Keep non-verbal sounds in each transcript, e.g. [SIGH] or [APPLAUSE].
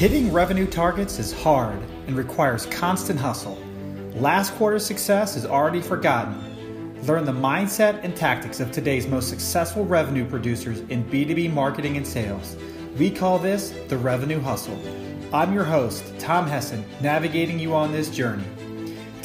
Hitting revenue targets is hard and requires constant hustle. Last quarter's success is already forgotten. Learn the mindset and tactics of today's most successful revenue producers in B2B marketing and sales. We call this the revenue hustle. I'm your host, Tom Hessen, navigating you on this journey.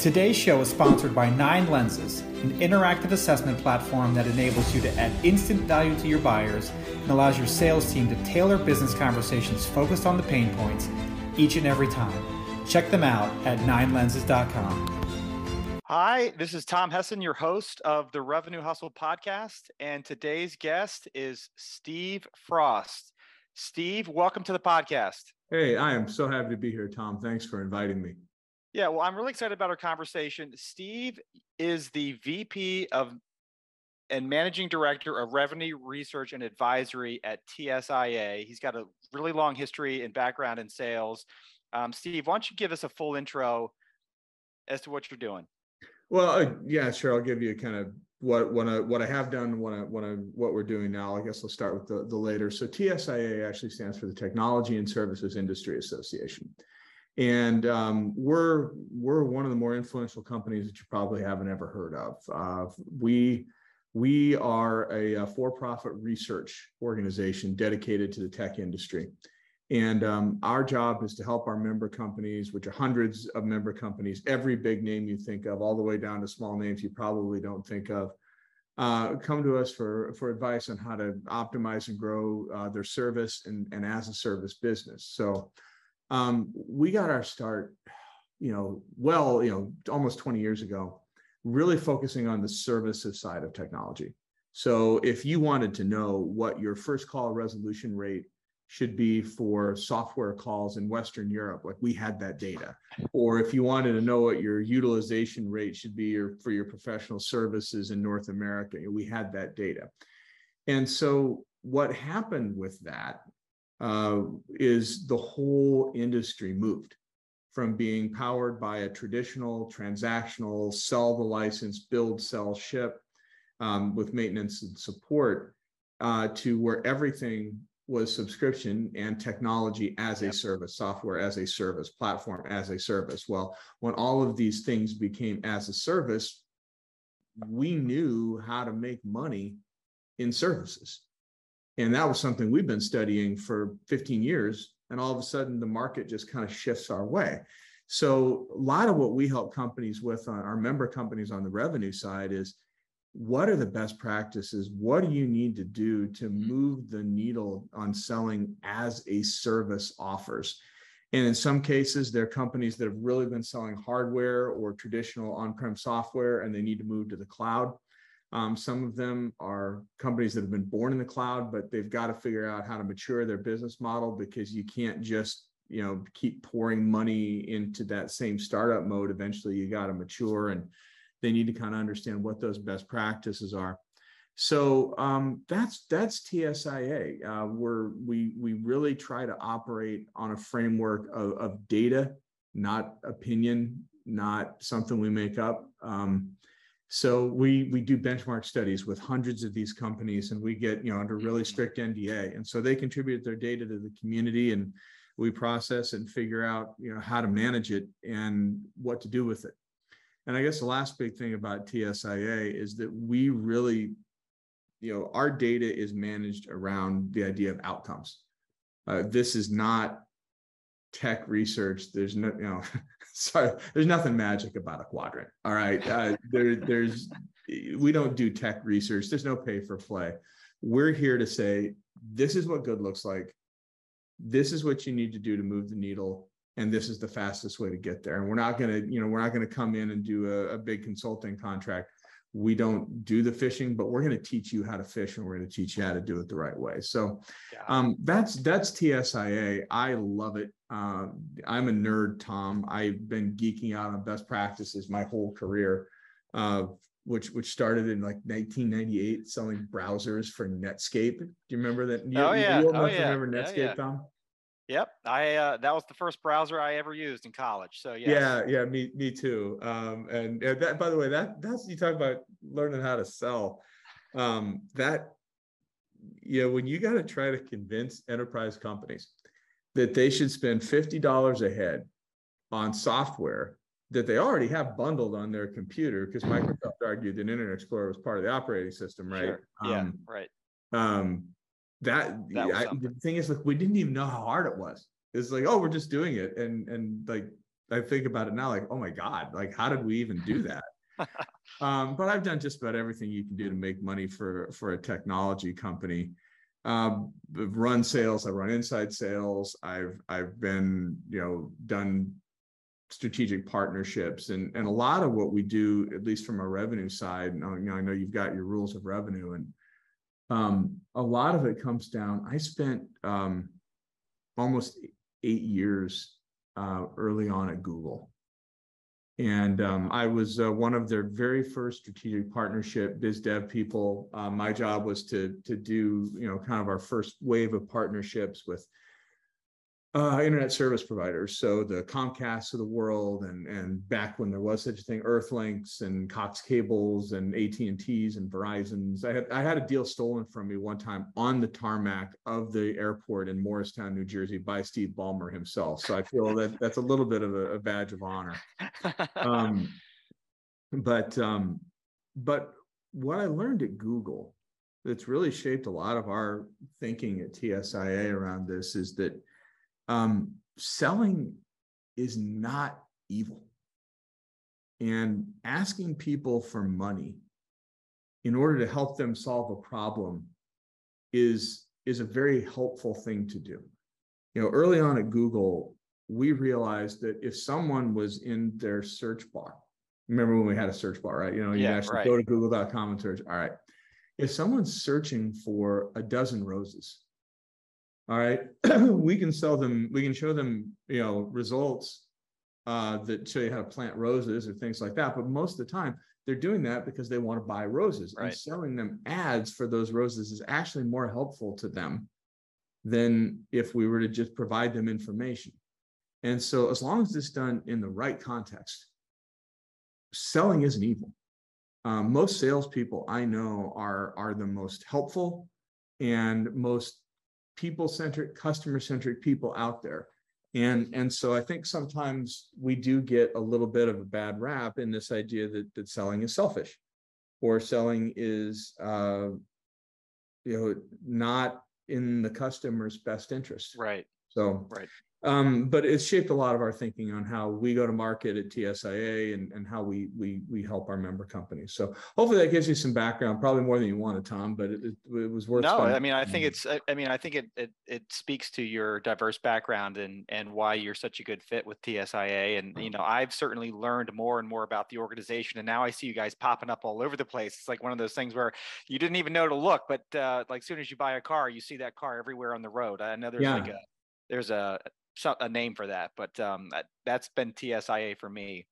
Today's show is sponsored by Nine Lenses, an interactive assessment platform that enables you to add instant value to your buyers and allows your sales team to tailor business conversations focused on the pain points each and every time. Check them out at ninelenses.com. Hi, this is Tom Hessen, your host of the Revenue Hustle podcast, and today's guest is Steve Frost. Steve, welcome to the podcast. Hey, I am so happy to be here, Tom. Thanks for inviting me. Yeah, well, I'm really excited about our conversation. Steve is the VP of and Managing Director of Revenue Research and Advisory at TSIA. He's got a really long history and background in sales. Um, Steve, why don't you give us a full intro as to what you're doing? Well, uh, yeah, sure. I'll give you kind of what what I, what I have done, what I, what I, what we're doing now. I guess let's start with the, the later. So TSIA actually stands for the Technology and Services Industry Association and um, we're we're one of the more influential companies that you probably haven't ever heard of. Uh, we we are a, a, for-profit research organization dedicated to the tech industry, and um, our job is to help our member companies, which are hundreds of member companies, every big name you think of, all the way down to small names you probably don't think of. Uh, come to us for, for advice on how to optimize and grow uh, their service and, and as a service business. So um, we got our start, you know, well, you know, almost 20 years ago, really focusing on the services side of technology. So if you wanted to know what your first call resolution rate should be for software calls in Western Europe, like we had that data. Or if you wanted to know what your utilization rate should be for your professional services in North America, we had that data. And so what happened with that uh, is the whole industry moved from being powered by a traditional transactional sell the license, build, sell, ship um, with maintenance and support uh, to where everything was subscription and technology as a service, software as a service, platform as a service. Well, when all of these things became as a service, we knew how to make money in services. And that was something we've been studying for 15 years. And all of a sudden, the market just kind of shifts our way. So, a lot of what we help companies with on our member companies on the revenue side is what are the best practices? What do you need to do to mm-hmm. move the needle on selling as a service offers? And in some cases, they're companies that have really been selling hardware or traditional on prem software and they need to move to the cloud. Um, some of them are companies that have been born in the cloud, but they've got to figure out how to mature their business model because you can't just you know keep pouring money into that same startup mode. Eventually, you got to mature, and they need to kind of understand what those best practices are. So um, that's that's TSIA. Uh, where we we really try to operate on a framework of, of data, not opinion, not something we make up. Um, so we we do benchmark studies with hundreds of these companies, and we get you know under really mm-hmm. strict NDA, and so they contribute their data to the community, and we process and figure out you know how to manage it and what to do with it. And I guess the last big thing about TSIA is that we really, you know, our data is managed around the idea of outcomes. Uh, this is not tech research. There's no, you know, [LAUGHS] sorry, there's nothing magic about a quadrant. All right. Uh, there, there's, we don't do tech research. There's no pay for play. We're here to say, this is what good looks like. This is what you need to do to move the needle. And this is the fastest way to get there. And we're not to, you know, we're not to come in and do a, a big consulting contract we don't do the fishing but we're going to teach you how to fish and we're going to teach you how to do it the right way. So um, that's that's tsia i love it. Uh, i'm a nerd tom. I've been geeking out on best practices my whole career uh, which which started in like 1998 selling browsers for netscape. Do you remember that? You, oh yeah. you oh, yeah. remember netscape yeah, yeah. tom Yep, I uh, that was the first browser I ever used in college. So yes. yeah, yeah, me me too. Um, and, and that by the way, that that's you talk about learning how to sell. Um, that you know when you got to try to convince enterprise companies that they should spend fifty dollars a head on software that they already have bundled on their computer because Microsoft argued that Internet Explorer was part of the operating system, right? Sure. Yeah, Um, right. um, that, That I, the thing is, like, we didn't even know how hard it was. It's like, oh, we're just doing it, and and like, I think about it now, like, oh my god, like, how did we even do that? [LAUGHS] um, but I've done just about everything you can do to make money for for a technology company. Um, I've run sales, I run inside sales. I've I've been, you know, done strategic partnerships and and a lot of what we do, at least from a revenue side. and, You know, I know you've got your rules of revenue, and um, a lot of it comes down. I spent um, almost eight years uh, early on at Google. And um, I was uh, one of their very first strategic partnership biz dev people. Uh, my job was to to do you know kind of our first wave of partnerships with uh, internet service providers. So the Comcast of the world, and and back when there was such a thing, Earthlinks and Cox Cables and AT and T's and Verizon's. I had I had a deal stolen from me one time on the tarmac of the airport in Morristown, New Jersey, by Steve Ballmer himself. So I feel that that's a little bit of a, a badge of honor um, but um, but what I learned at Google that's really shaped a lot of our thinking at TSIA around this is that um, selling is not evil, and asking people for money in order to help them solve a problem is is a very helpful thing to do. You know, early on at Google, we realized that if someone was in their search bar, remember when we had a search bar, right? You know, you Yeah, actually right. go to google.com and search. All right. If someone's searching for a dozen roses, all right, [CLEARS THROAT] we can sell them, we can show them, you know, results uh, that show you how to plant roses or things like that. But most of the time, they're doing that because they want to buy roses. And selling them ads for those roses is actually more helpful to them than if we were to just provide them information. And so, as long as it's done in the right context, selling isn't evil. Um, most salespeople I know are are the most helpful and most people-centric, customer-centric people out there. And and so I think sometimes we do get a little bit of a bad rap in this idea that that selling is selfish, or selling is uh, you know not in the customer's best interest. right. So, Right. Um, but it's shaped a lot of our thinking on how we go to market at TSIA and, and how we, we, we help our member companies. So hopefully that gives you some background, probably more than you wanted, Tom, but it, it it was worth. No, spending I mean, I think it's, I- mean, I think it, it, it speaks to your diverse background and, and why you're such a good fit with TSIA. And, you know, I've certainly learned more and more about the organization. And now I see you guys popping up all over the place. It's like one of those things where you didn't even know to look, but uh, like soon as you buy a car, you see that car everywhere on the road. I know there's like a, there's a, a name for that, but um, that, that's been TSIA for me.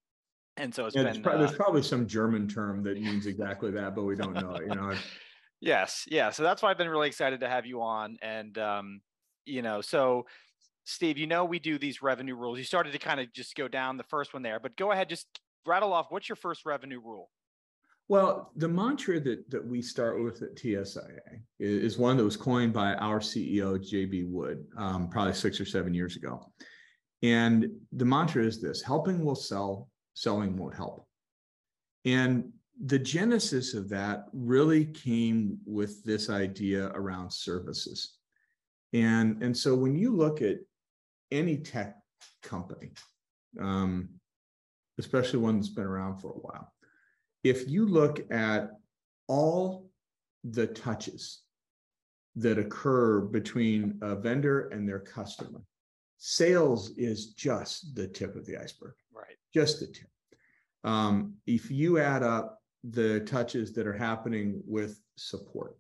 And so it's Yeah, there's, been, prob- uh, there's probably some German term that means exactly that, but we don't know it, you know. [LAUGHS] Yes, yeah. So that's why I've been really excited to have you on. And um, you know, so Steve, you know we do these revenue rules. You started to kind of just go down the first one there, but go ahead, just rattle off what's your first revenue rule? Well, the mantra that that we start with at TSIA is, one that was coined by our CEO JB Wood, um, probably six or seven years ago. And the mantra is this: helping will sell, selling won't help. And the genesis of that really came with this idea around services. And and so when you look at any tech company, um, especially one that's been around for a while if you look at all the touches that occur between a vendor and their customer, sales is just the tip of the iceberg, Right. just the tip. Um, if you add up the touches that are happening with support,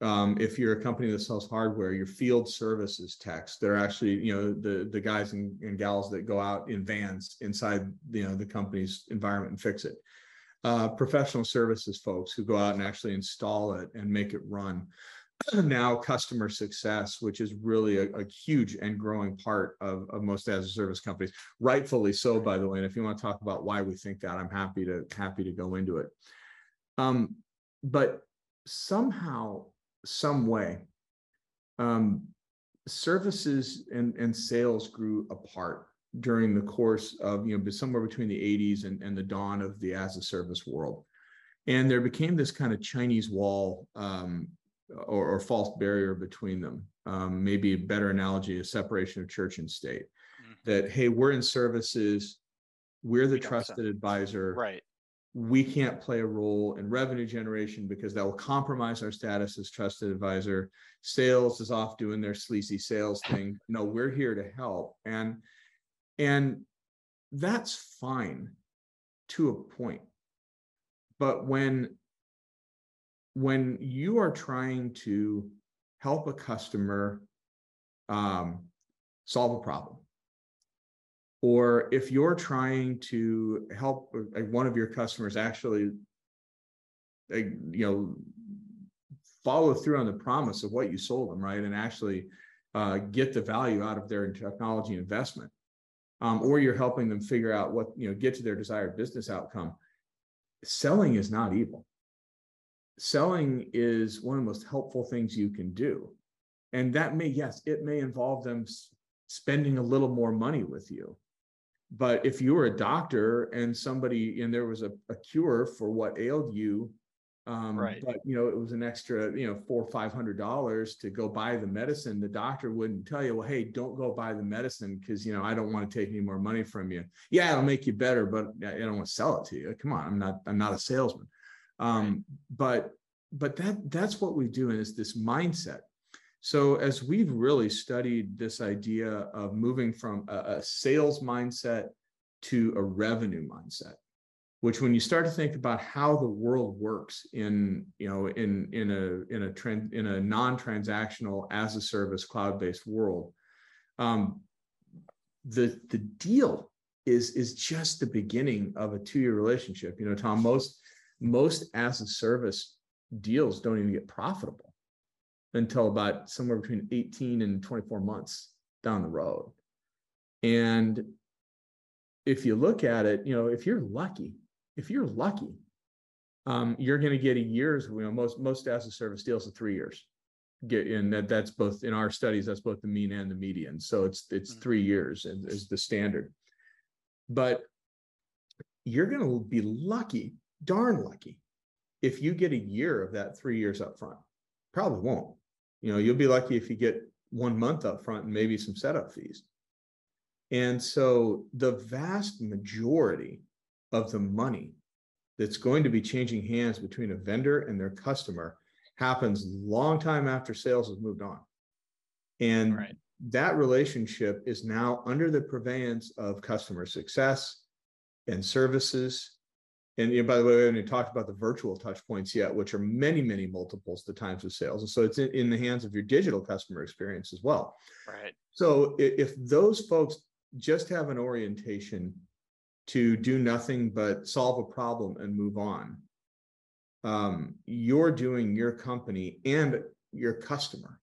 um, if you're a company that sells hardware, your field services techs, they're actually, you know, the the guys and, and gals that go out in vans inside, you know, the company's environment and fix it uh, professional services folks who go out and actually install it and make it run. [CLEARS THROAT] now customer success, which is really a, a huge and growing part of, of most as a service companies, rightfully so, by the way. And if you want to talk about why we think that, I'm happy to happy to go into it. Um, but somehow, some way, um, services and, and sales grew apart during the course of, you know, somewhere between the 80s and, and the dawn of the as a service world. And there became this kind of Chinese wall um, or, or, false barrier between them. Um, maybe a better analogy, a separation of church and state. Mm-hmm. That, hey, we're in services, we're the we trusted advisor. Right we can't play a role in revenue generation because that will compromise our status as trusted advisor. Sales is off doing their sleazy sales thing. No, we're here to help. And and that's fine to a point. But when when you are trying to help a customer um, solve a problem or if you're trying to help like one of your customers actually like, you know follow through on the promise of what you sold them right and actually uh, get the value out of their technology investment um, or you're helping them figure out what you know get to their desired business outcome selling is not evil. Selling is one of the most helpful things you can do. And that may yes it may involve them spending a little more money with you. But if you were a doctor and somebody and there was a, a cure for what ailed you um, right. but you know it was an extra you know four or five hundred dollars to go buy the medicine. The doctor wouldn't tell you well hey don't go buy the medicine because you know i don't want to take any more money from you. Yeah it'll make you better but i don't want to sell it to you. Come on i'm not i'm not a salesman. Um, right. but but that that's what we do and it's this mindset. So, as we've really studied this idea of moving from a, a, sales mindset to a revenue mindset, which when you start to think about how the world works in, you know, in in a in a trend in a non-transactional as a service cloud-based world, um, the the deal is is just the beginning of a two-year relationship. You know, Tom, most most as a service deals don't even get profitable until about somewhere between 18 and 24 months down the road. And if you look at it, you know, if you're lucky, if you're lucky, um, you're going to get a year's, you know, most most as a service deals of three years. Get in that that's both in our studies, that's both the mean and the median. So it's it's mm-hmm. three years is the standard. But you're going to be lucky, darn lucky, if you get a year of that three years up front. Probably won't. You know, you'll be lucky if you get one month up front and maybe some setup fees. And so the vast majority of the money that's going to be changing hands between a vendor and their customer happens long time after sales has moved on. And right. that relationship is now under the purveyance of customer success and services and you know, by the way, we haven't talked about the virtual touch points yet, which are many, many multiples the times of sales. And so it's in, in the hands of your digital customer experience as well. Right. So if, if those folks just have an orientation to do nothing but solve a problem and move on, um, you're doing your company and your customer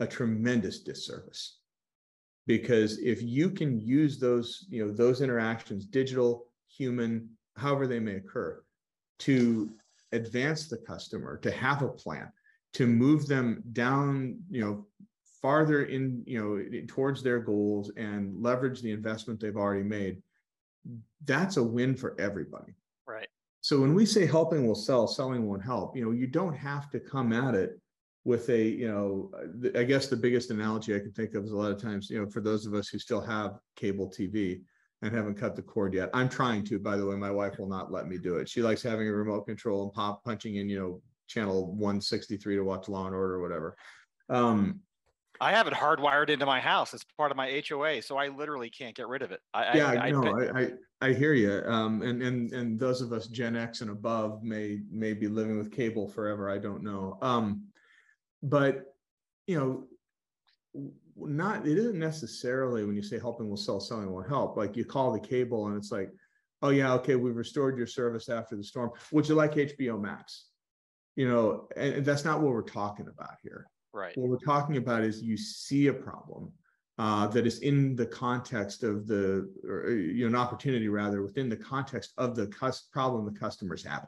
a tremendous disservice. Because if you can use those, you know, those interactions, digital, human, however they may occur, to advance the customer, to have a plan, to move them down, you know, farther in, you know, towards their goals and leverage the investment they've already made. That's a win for everybody. Right. So when we say helping will sell, selling won't help, you know, you don't have to come at it with a, you know, I guess the biggest analogy I can think of is a lot of times, you know, for those of us who still have cable TV, and haven't cut the cord yet. I'm trying to, by the way. My wife will not let me do it. She likes having a remote control and pop punching in, you know, channel 163 to watch Law and Order or whatever. Um, I have it hardwired into my house. It's part of my HOA, so I literally can't get rid of it. I, yeah, I, no, I, I, I hear you. Um, and and and those of us Gen X and above may may be living with cable forever. I don't know. Um, but you know, not it isn't necessarily when you say helping will sell selling will help like you call the cable and it's like oh yeah okay we've restored your service after the storm would you like hbo max you know and that's not what we're talking about here right what we're talking about is you see a problem uh, that is in the context of the or, you know an opportunity rather within the context of the cus- problem the customers have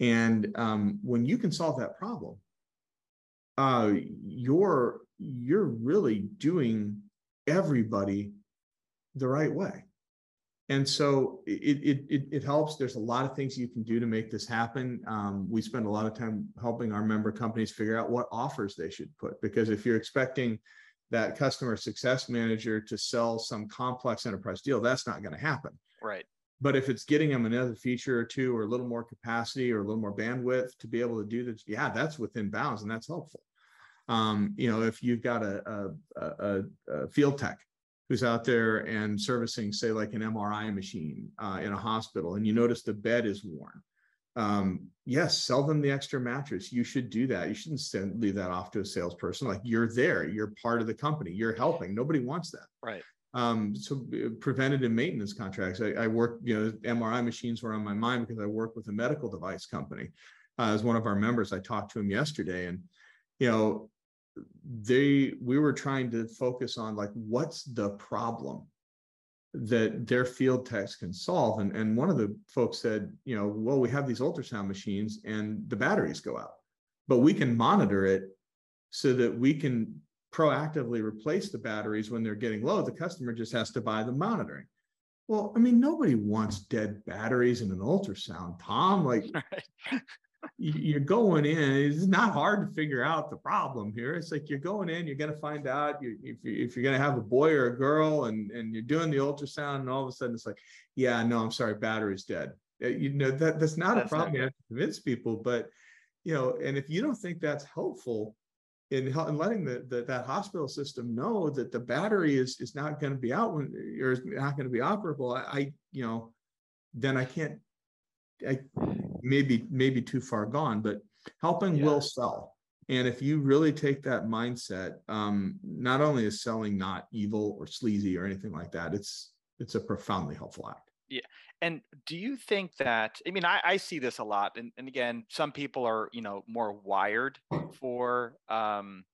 and um, when you can solve that problem uh, your you're really doing everybody the right way. And so it, it, it, it, helps. There's a lot of things you can do to make this happen. Um, we spend a lot of time helping our member companies figure out what offers they should put. Because if you're expecting that customer success manager to sell some complex enterprise deal, that's not going to happen. Right. But if it's getting them another feature or two, or a little more capacity, or a little more bandwidth to be able to do this, yeah, that's within bounds and that's helpful. Um, you know, if you've got a, a, a, a, field tech who's out there and servicing, say, like an MRI machine uh, in a hospital, and you notice the bed is worn, um, yes, sell them the extra mattress. You should do that. You shouldn't send leave that off to a salesperson. Like you're there, you're part of the company, you're helping. Nobody wants that. Right. Um, so uh, preventative maintenance contracts. I, I, work, you know, MRI machines were on my mind because I work with a medical device company. Uh, as one of our members, I talked to him yesterday, and you know, they we were trying to focus on like what's the problem that their field techs can solve. And, and one of the folks said, you know, well, we have these ultrasound machines and the batteries go out, but we can monitor it so that we can proactively replace the batteries when they're getting low. The customer just has to buy the monitoring. Well, I mean, nobody wants dead batteries in an ultrasound, Tom. Like, [LAUGHS] you're going in it's not hard to figure out the problem here. It's like you're going in you're going to find out you, if, you, if you're going to have a boy or a girl and, and you're doing the ultrasound and all of a sudden it's like yeah no i'm sorry battery's dead. Uh, you know that that's not that's a problem not you have to convince people but you know and if you don't think that's helpful in, in letting the, the, that hospital system know that the battery is is not going to be out when or is not going to be operable I, I you know then i can't I maybe maybe too far gone, but helping yeah. will sell. And if you really take that mindset, um, not only is selling not evil or sleazy or anything like that, it's it's a profoundly helpful act. Yeah. And do you think that I mean I, I see this a lot and, and again some people are you know more wired for um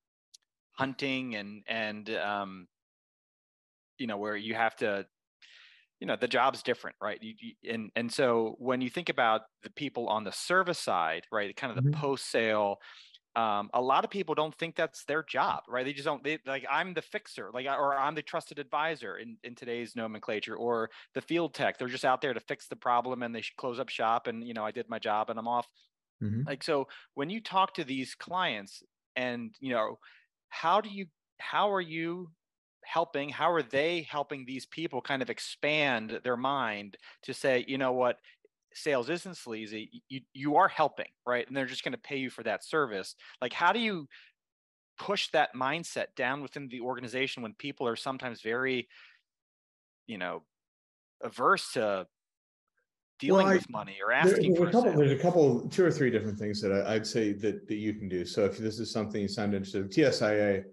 hunting and and um you know where you have to you know the job's different right you, you, and and so when you think about the people on the service side right kind of the mm-hmm. post sale um, a lot of people don't think that's their job right they just don't they like i'm the fixer like or i'm the trusted advisor in, in today's nomenclature or the field tech they're just out there to fix the problem and they close up shop and you know i did my job and i'm off mm-hmm. like so when you talk to these clients and you know how do you how are you helping how are they helping these people kind of expand their mind to say you know what? Sales isn't sleazy. You you are helping right? And they're just going to pay you for that service. Like how do you push that mindset down within the organization when people are sometimes very you know averse to dealing well, I, with money or asking there, for a couple, there's a couple two or three different things that I, would say that that you can do. So if this is something you sound interested in tsia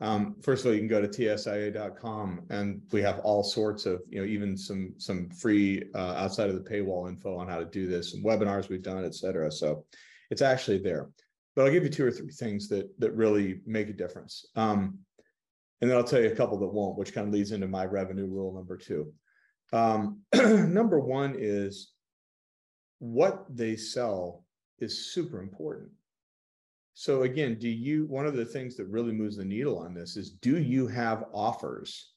um, first of all, you can go to tsia.com and we have all sorts of, you know, even some some free uh, outside of the paywall info on how to do this and webinars we've done, et cetera. So it's actually there. But I'll give you two or three things that that really make a difference. Um, and then I'll tell you a couple that won't, which kind of leads into my revenue rule number two. Um, [CLEARS THROAT] number one is what they sell is super important. So again, do you, one of the things that really moves the needle on this is do you have offers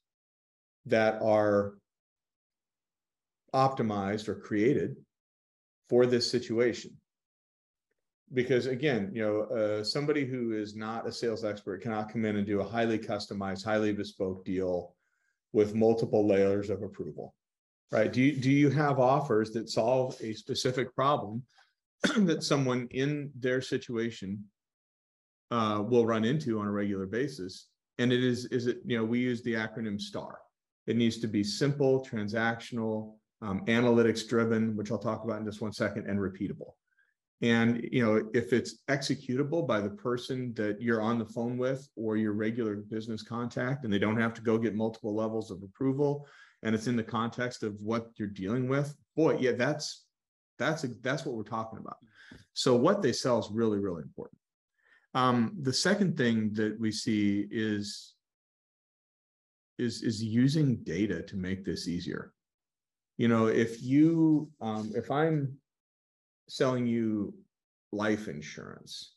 that are optimized or created for this situation? Because again, you know, uh, somebody who is not a sales expert cannot come in and do a highly customized, highly bespoke deal with multiple layers of approval, right? Do you, do you have offers that solve a specific problem [CLEARS THROAT] that someone in their situation uh, will run into on a regular basis. And it is, is it, you know, we use the acronym STAR. It needs to be simple, transactional, um, analytics driven, which I'll talk about in just one second, and repeatable. And you know, if it's executable by the person that you're on the phone with or your regular business contact, and they don't have to go get multiple levels of approval, and it's in the context of what you're dealing with, boy, yeah, that's that's that's what we're talking about. So what they sell is really, really important. Um, the second thing that we see is is is using data to make this easier. You know, if you um, if I'm selling you life insurance,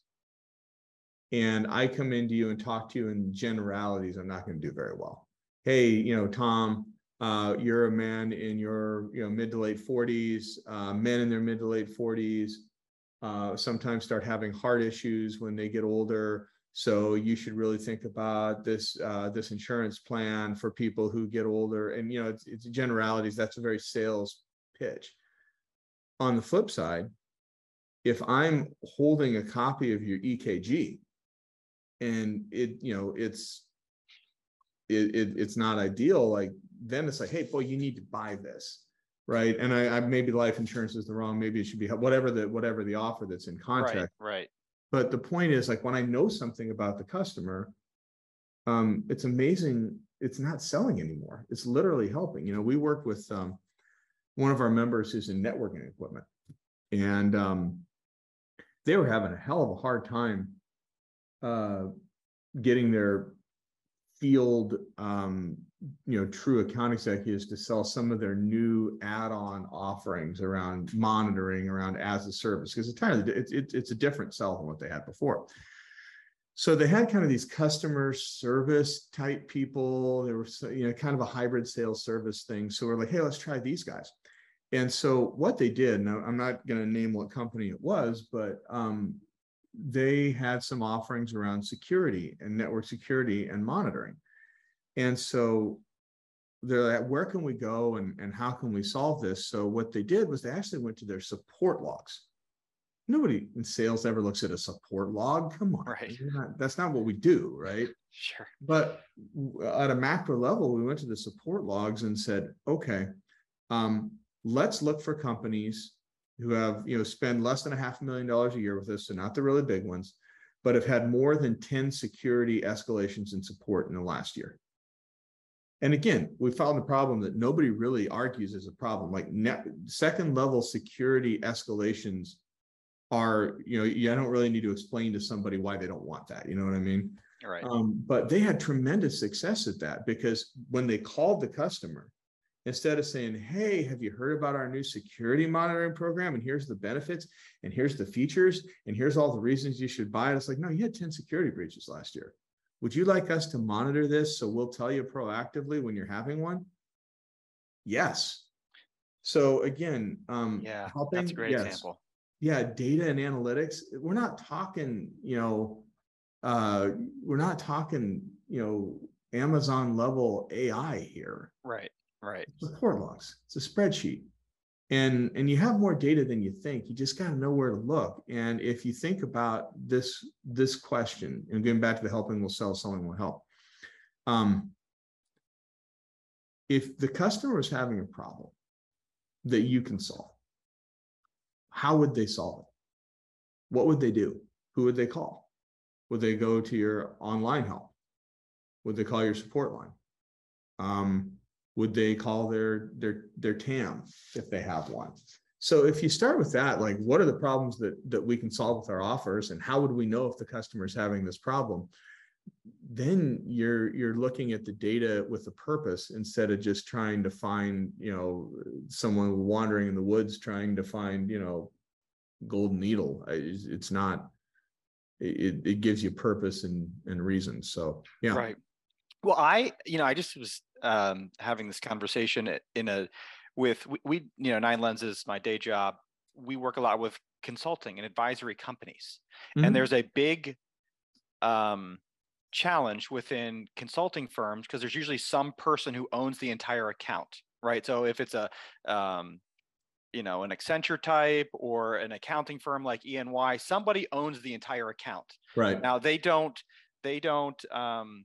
and I come into you and talk to you in generalities, I'm not going to do very well. Hey, you know, Tom, uh, you're a man in your you know mid to late 40s. Uh, men in their mid to late 40s uh, sometimes start having heart issues when they get older. So you should really think about this uh, this insurance plan for people who get older. And you know, it's, it's generalities. That's a very sales pitch. On the flip side, if I'm holding a copy of your EKG and it you know it's it, it, it's not ideal like then it's like hey boy you need to buy this right? And I, I maybe life insurance is the wrong maybe it should be whatever the whatever the offer that's in contract. right, right. but the point is like when i know something about the customer um it's amazing it's not selling anymore. It's literally helping. You know we work with um one of our members who's in networking equipment. And um they were having a hell of a hard time uh, getting their field, um, you know, true account executives to sell some of their new add-on offerings around monitoring, around as a service, because it's it's a different sell than what they had before. So they had kind of these customer service type people. There were you know kind of a hybrid sales service thing. So we're like, hey, let's try these guys. And so what they did, now I'm not going to name what company it was, but um, they had some offerings around security and network security and monitoring. And so they're like, where can we go and, and how can we solve this? So what they did was they actually went to their support logs. Nobody in sales ever looks at a support log. Come on, right? Not, that's not what we do, right? [LAUGHS] Sure. But at a macro level, we went to the support logs and said, okay, um, let's look for companies who have you know spend less than a half a million dollars a year with us, so not the really big ones, but have had more than 10 security escalations and support in the last year. And again, we found the problem that nobody really argues is a problem. Like second level security escalations are, you know, you, I don't really need to explain to somebody why they don't want that. You know what I mean? Right. Um, but they had tremendous success at that because when they called the customer instead of saying, Hey, have you heard about our new security monitoring program? And here's the benefits, and here's the features, and here's all the reasons you should buy it. It's like, no, you had 10 security breaches last year. Would you like us to monitor this so we'll tell you proactively when you're having one? Yes. So again, um, yeah, helping, that's a great yes. example. Yeah, data and analytics. We're not talking, you know, uh, we're not talking, you know, Amazon level AI here. Right. Right. Support logs. It's a spreadsheet. And, and you have more data than you think. You just got to know where to look. And if you think about this, this question, and going back to the helping will sell, selling will help. Um, if the customer is having a problem that you can solve, how would they solve it? What would they do? Who would they call? Would they go to your online help? Would they call your support line? Um, would they call their their their tam if they have one? So if you start with that like what are the problems that that we can solve with our offers and how would we know if the customer is having this problem? Then you're you're looking at the data with a purpose instead of just trying to find you know someone wandering in the woods trying to find you know golden needle. It's not it, it gives you purpose and and reason. So yeah. Right. Well i you know i just was um, having this conversation in a with we, we, you know nine lenses my day job we work a lot with consulting and advisory companies. Mm-hmm. and there's a big um, challenge within consulting firms because there's usually some person who owns the entire account right? So if it's a um, you know an accenture type or an accounting firm like eny somebody owns the entire account. Right. Now they don't they don't um,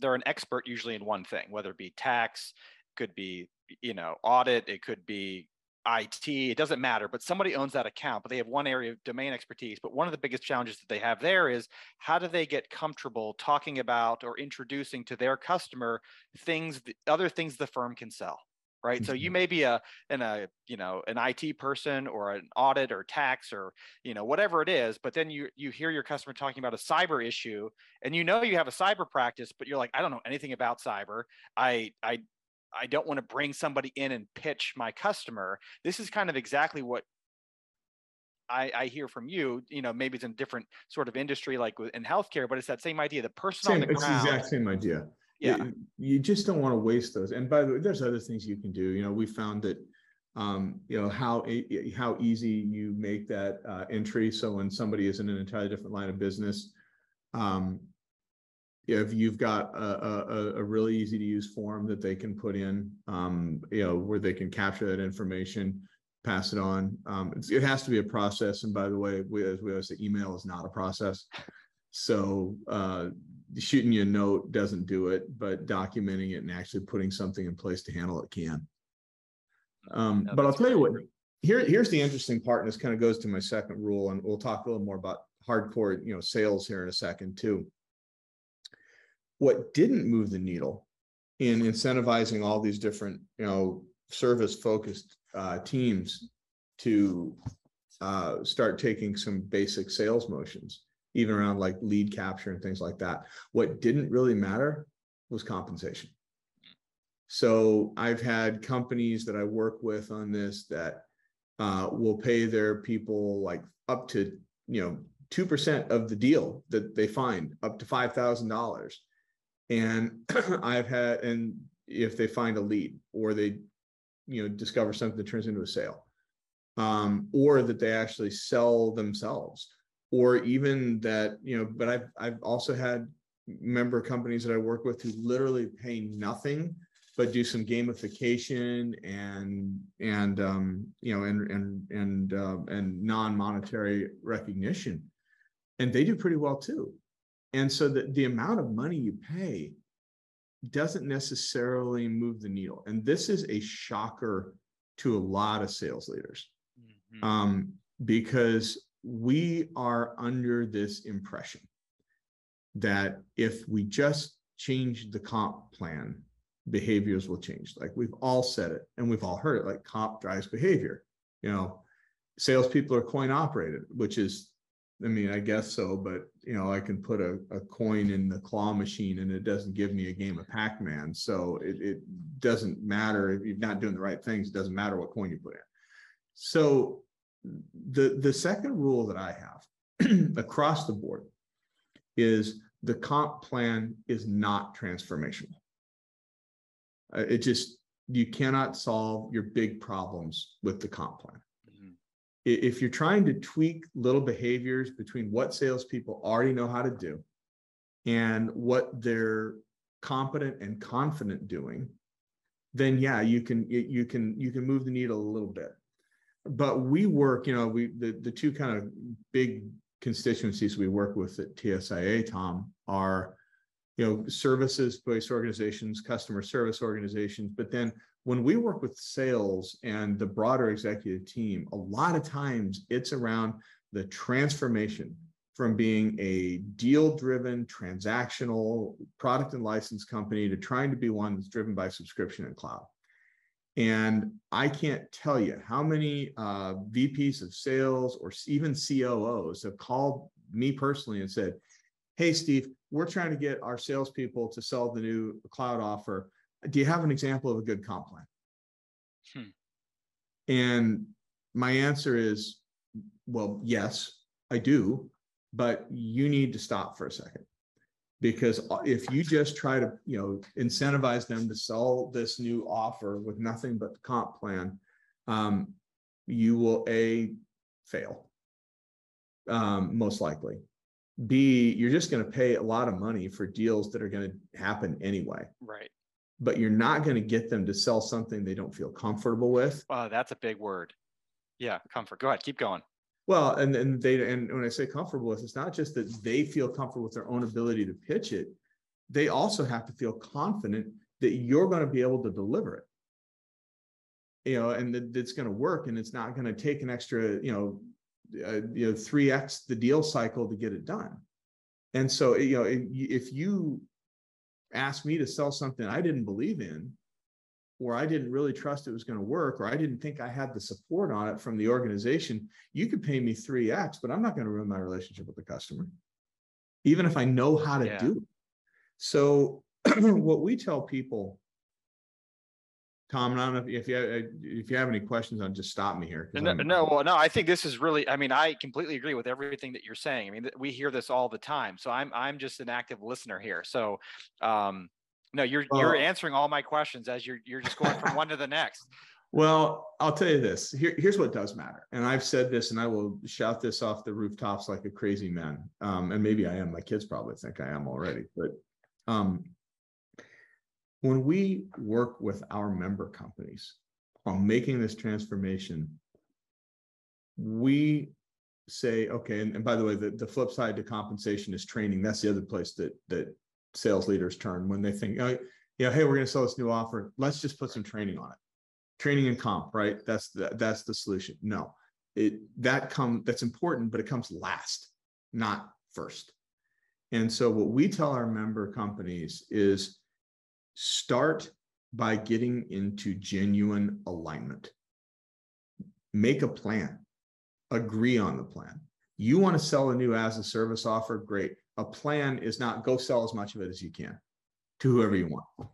they're an expert usually in one thing, whether it be tax, could be you know audit, it could be IT, it doesn't matter, but somebody owns that account, but they have one area of domain expertise. But one of the biggest challenges that they have there is how do they get comfortable talking about or introducing to their customer things, other things the firm can sell right so you mm-hmm. may be a in a you know an IT person or an audit or tax or you know whatever it is but then you you hear your customer talking about a cyber issue and you know you have a cyber practice but you're like I don't know anything about cyber I I I don't want to bring somebody in and pitch my customer this is kind of exactly what I, I hear from you, you know, maybe it's in a different sort of industry, like in healthcare, but it's that same idea. The person same, on the it's ground. the exact same idea. Yeah. You- You just don't want to waste those. And by the way, there's other things you can do. You know, we found that, um, you know, how, how easy you make that, uh, entry. So when somebody is in an entirely different line of business, um, if you've got a, a, a- really easy to use form that they can put in, um, you know, where they can capture that information, pass it on. Um, it has to be a process. And by the way, we, as we always say, email is not a process. So, uh, shooting you a note doesn't do it, but documenting it and actually putting something in place to handle it can. Um, No, but I'll tell you what, here, here's the interesting part, and this kind of goes to my second rule, and we'll talk a little more about hardcore, you know, sales here in a second too. What didn't move the needle in incentivizing all these different, you know, service focused uh teams to uh start taking some basic sales motions, even around like lead capture and things like that. What didn't really matter was compensation. So I've had companies that I work with on this that uh, will pay their people like up to, you know, two percent of the deal that they find, up to five thousand dollars. And [CLEARS THROAT] I've had, and if they find a lead or they, you know, discover something that turns into a sale. Um, or that they actually sell themselves, or even that, you know, but I've, I've also had member companies that I work with who literally pay nothing but do some gamification and and um you know and and and uh, and non-monetary recognition. And they do pretty well too. And so the, the amount of money you pay doesn't necessarily move the needle. And this is a shocker to a lot of sales leaders. Mhm. um, because we are under this impression that if we just change the comp plan, behaviors will change. Like we've all said it and we've all heard it, like comp drives behavior. You know, salespeople are coin operated, which is, I mean, I guess so, but you know, I can put a, a coin in the claw machine and it doesn't give me a game of Pac-Man. So it, it doesn't matter if you're not doing the right things, it doesn't matter what coin you put in. So the the second rule that I have [CLEARS THROAT] across the board is the comp plan is not transformational. Uh, it just you cannot solve your big problems with the comp plan. Mhm. If you're trying to tweak little behaviors between what salespeople already know how to do and what they're competent and confident doing, then yeah, you can you can you can move the needle a little bit. But we work, you know, we the the two kind of big constituencies we work with at TSIA, Tom, are you know services based organizations, customer service organizations. But then when we work with sales and the broader executive team, a lot of times it's around the transformation from being a deal driven transactional product and license company to trying to be one that's driven by subscription and cloud. And I can't tell you how many uh, VPs of sales or even COOs have called me personally and said, Hey, Steve, we're trying to get our salespeople to sell the new cloud offer. Do you have an example of a good comp plan? Hmm. And my answer is, well, yes, I do, but you need to stop for a second. Because if you just try to, you know, incentivize them to sell this new offer with nothing but the comp plan, um, you will A, fail. Um, most likely. B, you're just going to pay a lot of money for deals that are going to happen anyway, Right. but you're not going to get them to sell something they don't feel comfortable with. Wow, that's a big word. Yeah, comfort. Go ahead, keep going. Well, and and they and when I say comfortable with, it's not just that they feel comfortable with their own ability to pitch it. They also have to feel confident that you're going to be able to deliver it. You know, and that it's going to work, and it's not going to take an extra, you know, uh, you know, three x the deal cycle to get it done. And so, you know, if, you- if you ask me to sell something I didn't believe in, or I didn't really trust it was going to work, or I didn't think I had the support on it from the organization, you could pay me 3x, but I'm not going to ruin my relationship with the customer, even if I know how to Yeah. do it. So, [CLEARS THROAT] what we tell people Tom, and I don't know if if you, have- if you have any questions on, just stop me here. No, I'm- no, well, no, I think this is really, I mean, I completely agree with everything that you're saying. I mean, we hear this all the time. So I'm, I'm just an active listener here. So, um, no, you're, you're answering all my questions as you're, you're just going from one to the next. Well, I'll tell you this. Here, here's what does matter. And I've said this and I will shout this off the rooftops like a crazy man. Um, and maybe I am. My kids probably think I am already, but um when we work with our member companies on making this transformation, we say, okay, and, and by the way, the, the flip side to compensation is training. That's the other place that that sales leaders turn when they think, oh, yeah, hey, we're going to sell this new offer. Let's just put some training on it training and comp, right? That's the, that's the solution. No, it that come that's important, but it comes last, not first. And so what we tell our member companies is start by getting into genuine alignment. Make a plan. Agree on the plan. You want to sell a new as a service offer, great. A plan is not go sell as much of it as you can to whoever you want.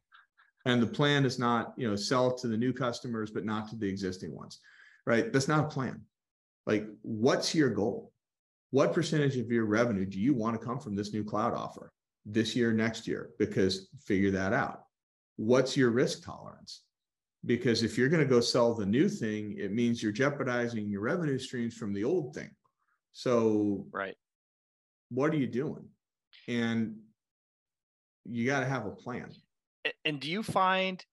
And the plan is not, you know, sell to the new customers, but not to the existing ones, right? That's not a plan. Like, what's your goal? What percentage of your revenue do you want to come from this new cloud offer this year, next year? Because figure that out. What's your risk tolerance? Because if you're going to go sell the new thing, it means you're jeopardizing your revenue streams from the old thing. So, Right. what are you doing? And you got to have a plan. And do you find,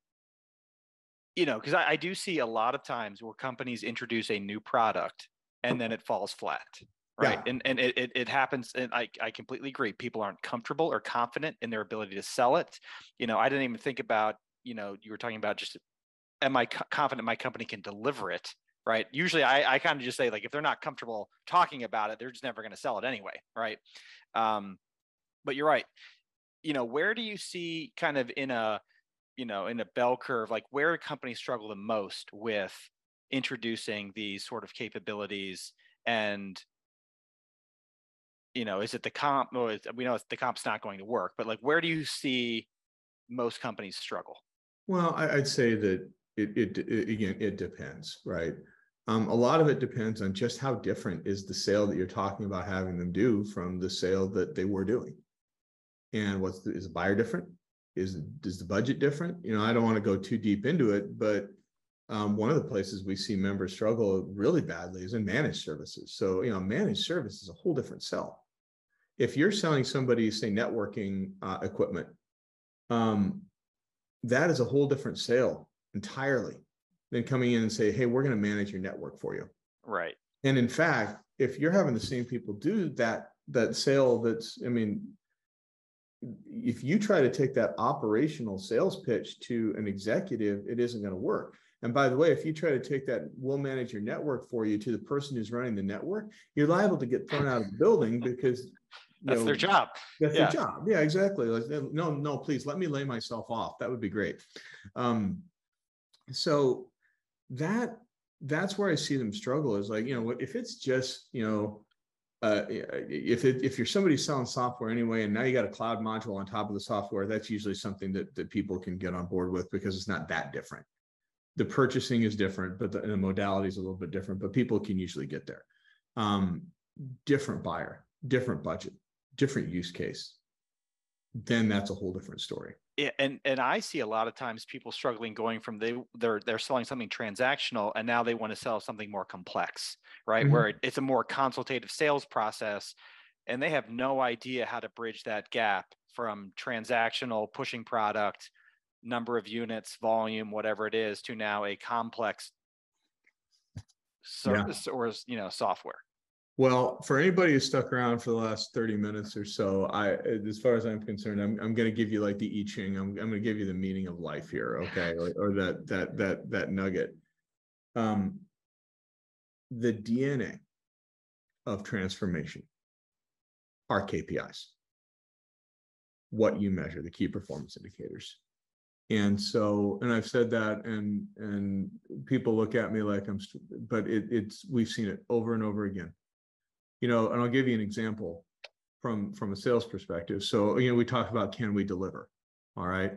you know, because I, I do see a lot of times where companies introduce a new product and then it falls flat. Right. Yeah. And and it, it, it happens. And I, I completely agree. People aren't comfortable or confident in their ability to sell it. You know, I didn't even think about, you know, you were talking about just, am I co- confident my company can deliver it? Right. Usually I, I kind of just say, like, if they're not comfortable talking about it, they're just never going to sell it anyway. Right. Um, but you're right. You know, where do you see kind of in a, you know, in a bell curve, like where companies struggle the most with introducing these sort of capabilities and you know, is it the comp? We know the comp's not going to work, but like, where do you see most companies struggle? Well, I'd say that it, it, it- again, it depends, right? Um, a lot of it depends on just how different is the sale that you're talking about having them do from the sale that they were doing. And what's the, is the buyer different? Is is the budget different? You know, I don't want to go too deep into it, but um, one of the places we see members struggle really badly is in managed services. So, you know, managed service is a whole different sell. If you're selling somebody, say, networking uh, equipment, um, that is a whole different sale entirely than coming in and say, hey, we're going to manage your network for you. Right. And in fact, if you're having the same people do that, that sale that's, I mean, if you try to take that operational sales pitch to an executive, it isn't going to work. And by the way, if you try to take that, we'll manage your network for you to the person who's running the network, you're liable to get thrown out of the building because you That's know, their job. that's Yeah. their job. Yeah, exactly. Like, no, no, please let me lay myself off. That would be great. Um, so that that's where I see them struggle is like, you know, if it's just, you know, uh, if it, if you're somebody selling software anyway, and now you got a cloud module on top of the software, that's usually something that that people can get on board with because it's not that different. The purchasing is different, but the, the modality is a little bit different, but people can usually get there. Um, different buyer, different budget, different use case. Then that's a whole different story. Yeah, and and I see a lot of times people struggling going from they they're they're selling something transactional and now they want to sell something more complex, right? Mhm. Where it, it's a more consultative sales process, and they have no idea how to bridge that gap from transactional pushing product, number of units, volume, whatever it is, to now a complex service or you know software. Well, for anybody who's stuck around for the last 30 minutes or so, I, as far as I'm concerned, I'm, I'm going to give you like the I Ching. I'm, I'm going to give you the meaning of life here. Okay. Or, or that, that, that, that nugget. Um, the DNA of transformation are KPIs. What you measure, the key performance indicators. And so, and I've said that and, and people look at me like I'm, but it, it's, we've seen it over and over again you know, and I'll give you an example from from a sales perspective. So, you know, we talk about can we deliver? All right.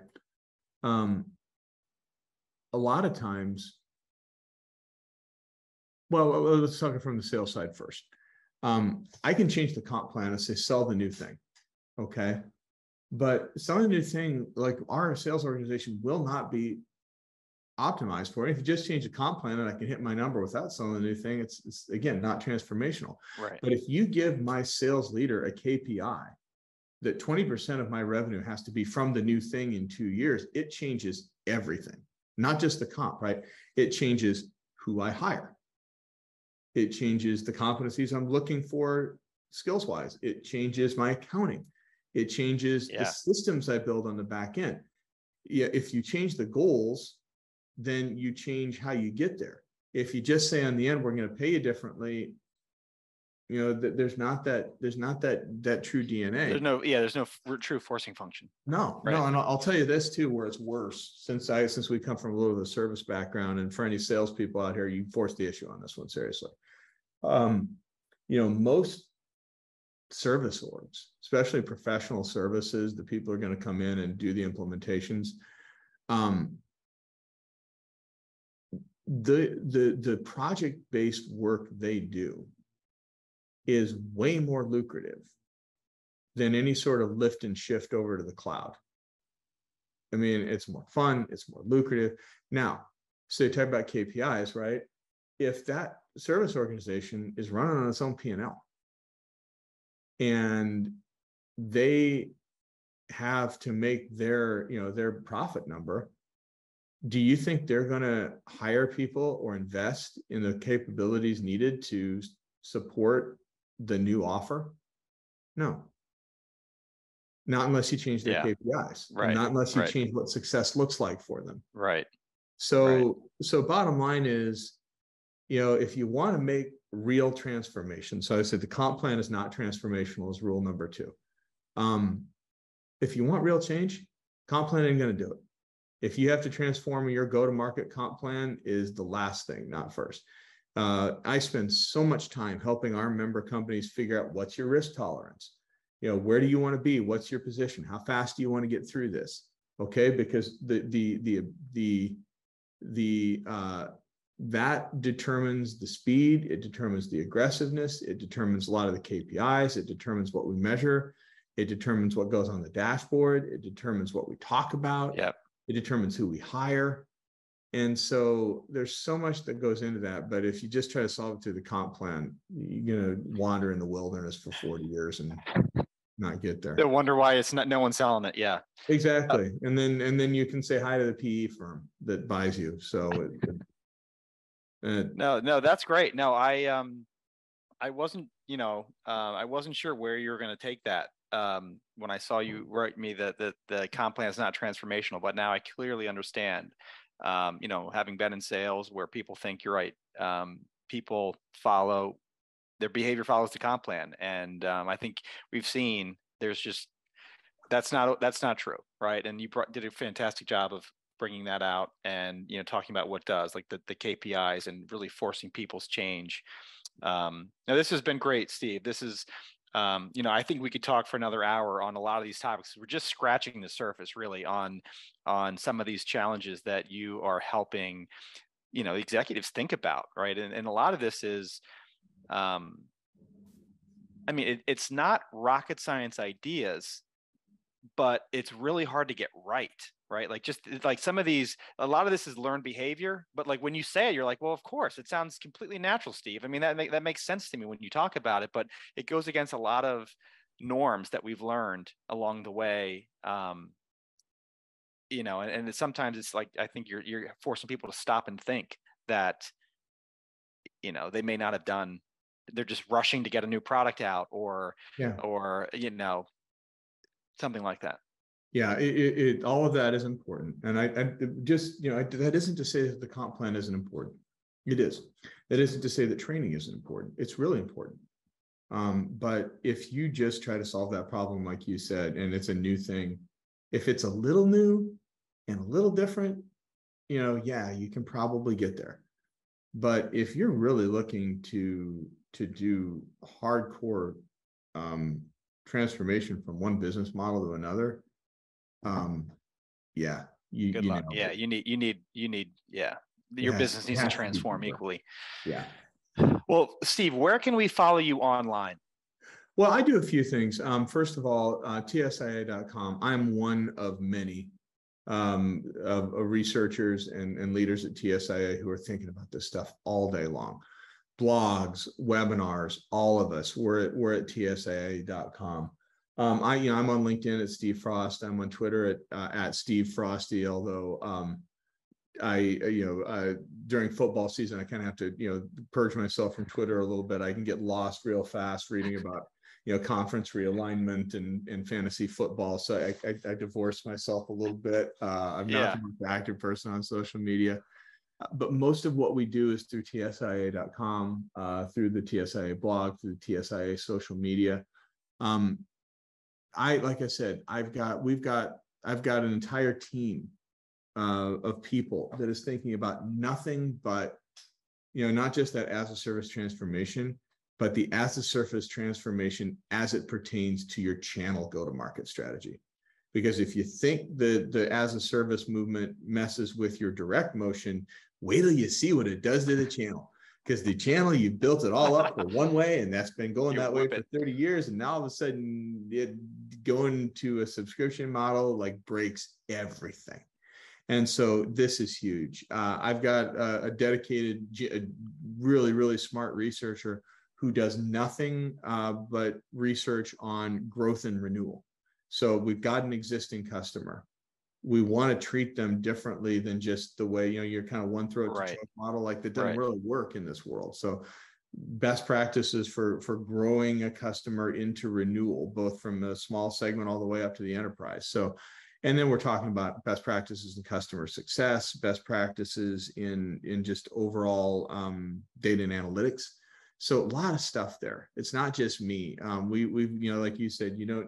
Um, a lot of times. Well, let's talk from the sales side first. Um, I can change the comp plan and say, sell the new thing. Okay. But selling the new thing, like our sales organization will not be optimized for. If you just change the comp plan and I can hit my number without selling the new thing, it's, it's again, not transformational. Right. But if you give my sales leader a KPI that 20% of my revenue has to be from the new thing in two years, it changes everything, not just the comp, right? It changes who I hire. It changes the competencies I'm looking for skills wise. It changes my accounting. It changes Yeah. the systems I build on the back end. Yeah, if you change the goals, then you change how you get there. If you just say on the end, we're going to pay you differently, you know, that there's not that, there's not that, that true DNA. There's no, yeah, there's no f- true forcing function. No, Right. no, and I'll I'll tell you this too, where it's worse, since I, since we come from a little of the service background, and for any salespeople out here, you force the issue on this one seriously. Um, you know, most service orgs, especially professional services, the people are gonna come in and do the implementations. Um. The, the, the project-based work they do is way more lucrative than any sort of lift and shift over to the cloud. I mean, it's more fun, it's more lucrative. Now, so you talk about KPIs, right? If that service organization is running on its own P and L and they have to make their, you know, their profit number, do you think they're going to hire people or invest in the capabilities needed to support the new offer? No. Not unless you change their Yeah. KPIs. Right, Not unless you right. change what success looks like for them. Right. So, so bottom line is, you know, if you want to make real transformation, so I said the comp plan is not transformational is rule number two. Um, if you want real change, comp plan ain't gonna do it. If you have to transform your go-to-market comp plan is the last thing, not first. Uh, I spend so much time helping our member companies figure out what's your risk tolerance. You know, where do you want to be? What's your position? How fast do you want to get through this? Okay, because the the the the the uh that determines the speed, it determines the aggressiveness, it determines a lot of the KPIs, it determines what we measure, it determines what goes on the dashboard, it determines what we talk about. Yep. It determines who we hire. And so there's so much that goes into that, but if you just try to solve it through the comp plan, you're gonna wander in the wilderness for 40 years and not get there. They wonder why it's not, no one's selling it. Yeah. Exactly. And then, and then you can say hi to the PE firm that buys you. So. it- it- uh, No, no, that's great. No, I, um, I wasn't, you know, uh, I wasn't sure where you were going to take that. Um, when I saw you write me that the, the comp plan is not transformational, but now I clearly understand. Um, you know, having been in sales where people think you're right, um, people follow their behavior follows the comp plan, and um, I think we've seen there's just that's not that's not true, right? And you brought, did a fantastic job of bringing that out and you know talking about what does like the, the KPIs and really forcing people's change. Um, now this has been great, Steve. This is um, you know I think we could talk for another hour on a lot of these topics. We're just scratching the surface really on on some of these challenges that you are helping you know executives think about, right? And, and a lot of this is um, I mean, it, it's not rocket science ideas, but it's really hard to get right, right? Like just like some of these, a lot of this is learned behavior, but like when you say it, you're like, well, of course, it sounds completely natural, Steve. I mean, that make, that makes sense to me when you talk about it, but it goes against a lot of norms that we've learned along the way. Um, you know, and, and it's, sometimes it's like I think you're you're forcing people to stop and think that, you know, they may not have done they're just rushing to get a new product out or Yeah. or you know something like that Yeah, it, it, it, all of that is important. And I, I just, you know, I, that isn't to say that the comp plan isn't important. It is. That isn't to say that training isn't important. It's really important. Um, but if you just try to solve that problem, like you said, and it's a new thing, if it's a little new and a little different, you know, yeah, you can probably get there. But if you're really looking to to do hardcore um, transformation from one business model to another, um, yeah, you, Good you luck. know, Yeah, you need you need you need yeah. Your business needs to has to transform equally. yeah. Well, Steve, where can we follow you online? Well, I do a few things. Um, first of all, uh, tsia.com. I'm one of many um, of, of researchers and, and leaders at TSIA who are thinking about this stuff all day long. Blogs, webinars, all of us. We're at we're at tsia.com. Um, I you know I'm on LinkedIn at Steve Frost. I'm on Twitter at uh, at Steve Frosty. Although um, I uh, you know uh, during football season I kind of have to you know purge myself from Twitter a little bit. I can get lost real fast reading [LAUGHS] about you know conference realignment and and fantasy football. So I I, I divorced myself a little bit. Uh, I'm Yeah. not the most active person on social media. Uh, But most of what we do is through tsia.com, uh, through the TSIA blog, through the TSIA social media. Um, I like I said, I've got we've got I've got an entire team uh, of people that is thinking about nothing but you know not just that as a service transformation, but the as a service transformation as it pertains to your channel go to market strategy. Because if you think the the as a service movement messes with your direct motion, wait till you see what it does to the channel. Because the channel you built it all up for one way, and that's been [LAUGHS] going You that way for it. 30 years, and now all of a sudden it going to a subscription model like breaks everything. And so this is huge. Uh, I've got a, a dedicated, a really, really smart researcher who does nothing uh, but research on growth and renewal. So we've got an existing customer. We want to treat them differently than just the way you know you're kind of one throat Right. model. Like that doesn't Right. really work in this world. So best practices for for growing a customer into renewal, both from the small segment all the way up to the enterprise. So and then we're talking about best practices in customer success, best practices in in just overall um, data and analytics. So a lot of stuff there. It's not just me. Um, we we you know like you said, you know,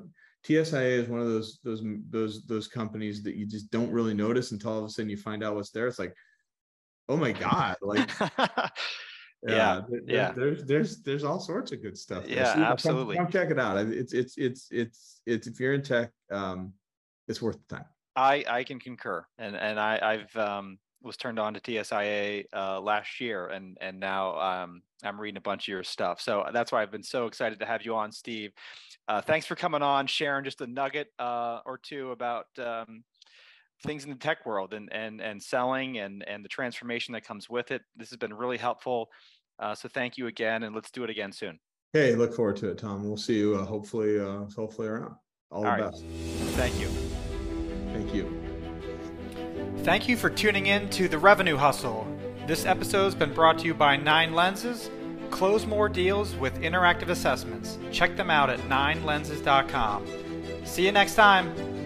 TSIA is one of those those those those companies that you just don't really notice until all of a sudden you find out what's there. It's like, oh my god, like [LAUGHS] Yeah, there- yeah. There's there's there's all sorts of good stuff. there. Yeah, So, absolutely. Come, check it out. It's it's it's it's it's if you're in tech, um, it's worth the time. I I can concur, and and I I've um was turned on to TSIA uh, last year, and and now um I'm reading a bunch of your stuff. So that's why I've been so excited to have you on, Steve. Uh, thanks for coming on, sharing just a nugget uh, or two about um, things in the tech world and and and selling and and the transformation that comes with it. This has been really helpful. Uh, so thank you again, and let's do it again soon. Hey, look forward to it, Tom. We'll see you uh, hopefully uh, hopefully around. All, the All right. best. Thank you. Thank you. Thank you for tuning in to The Revenue Hustle. This episode has been brought to you by Nine Lenses. Close more deals with interactive assessments. Check them out at ninelenses.com. See you next time.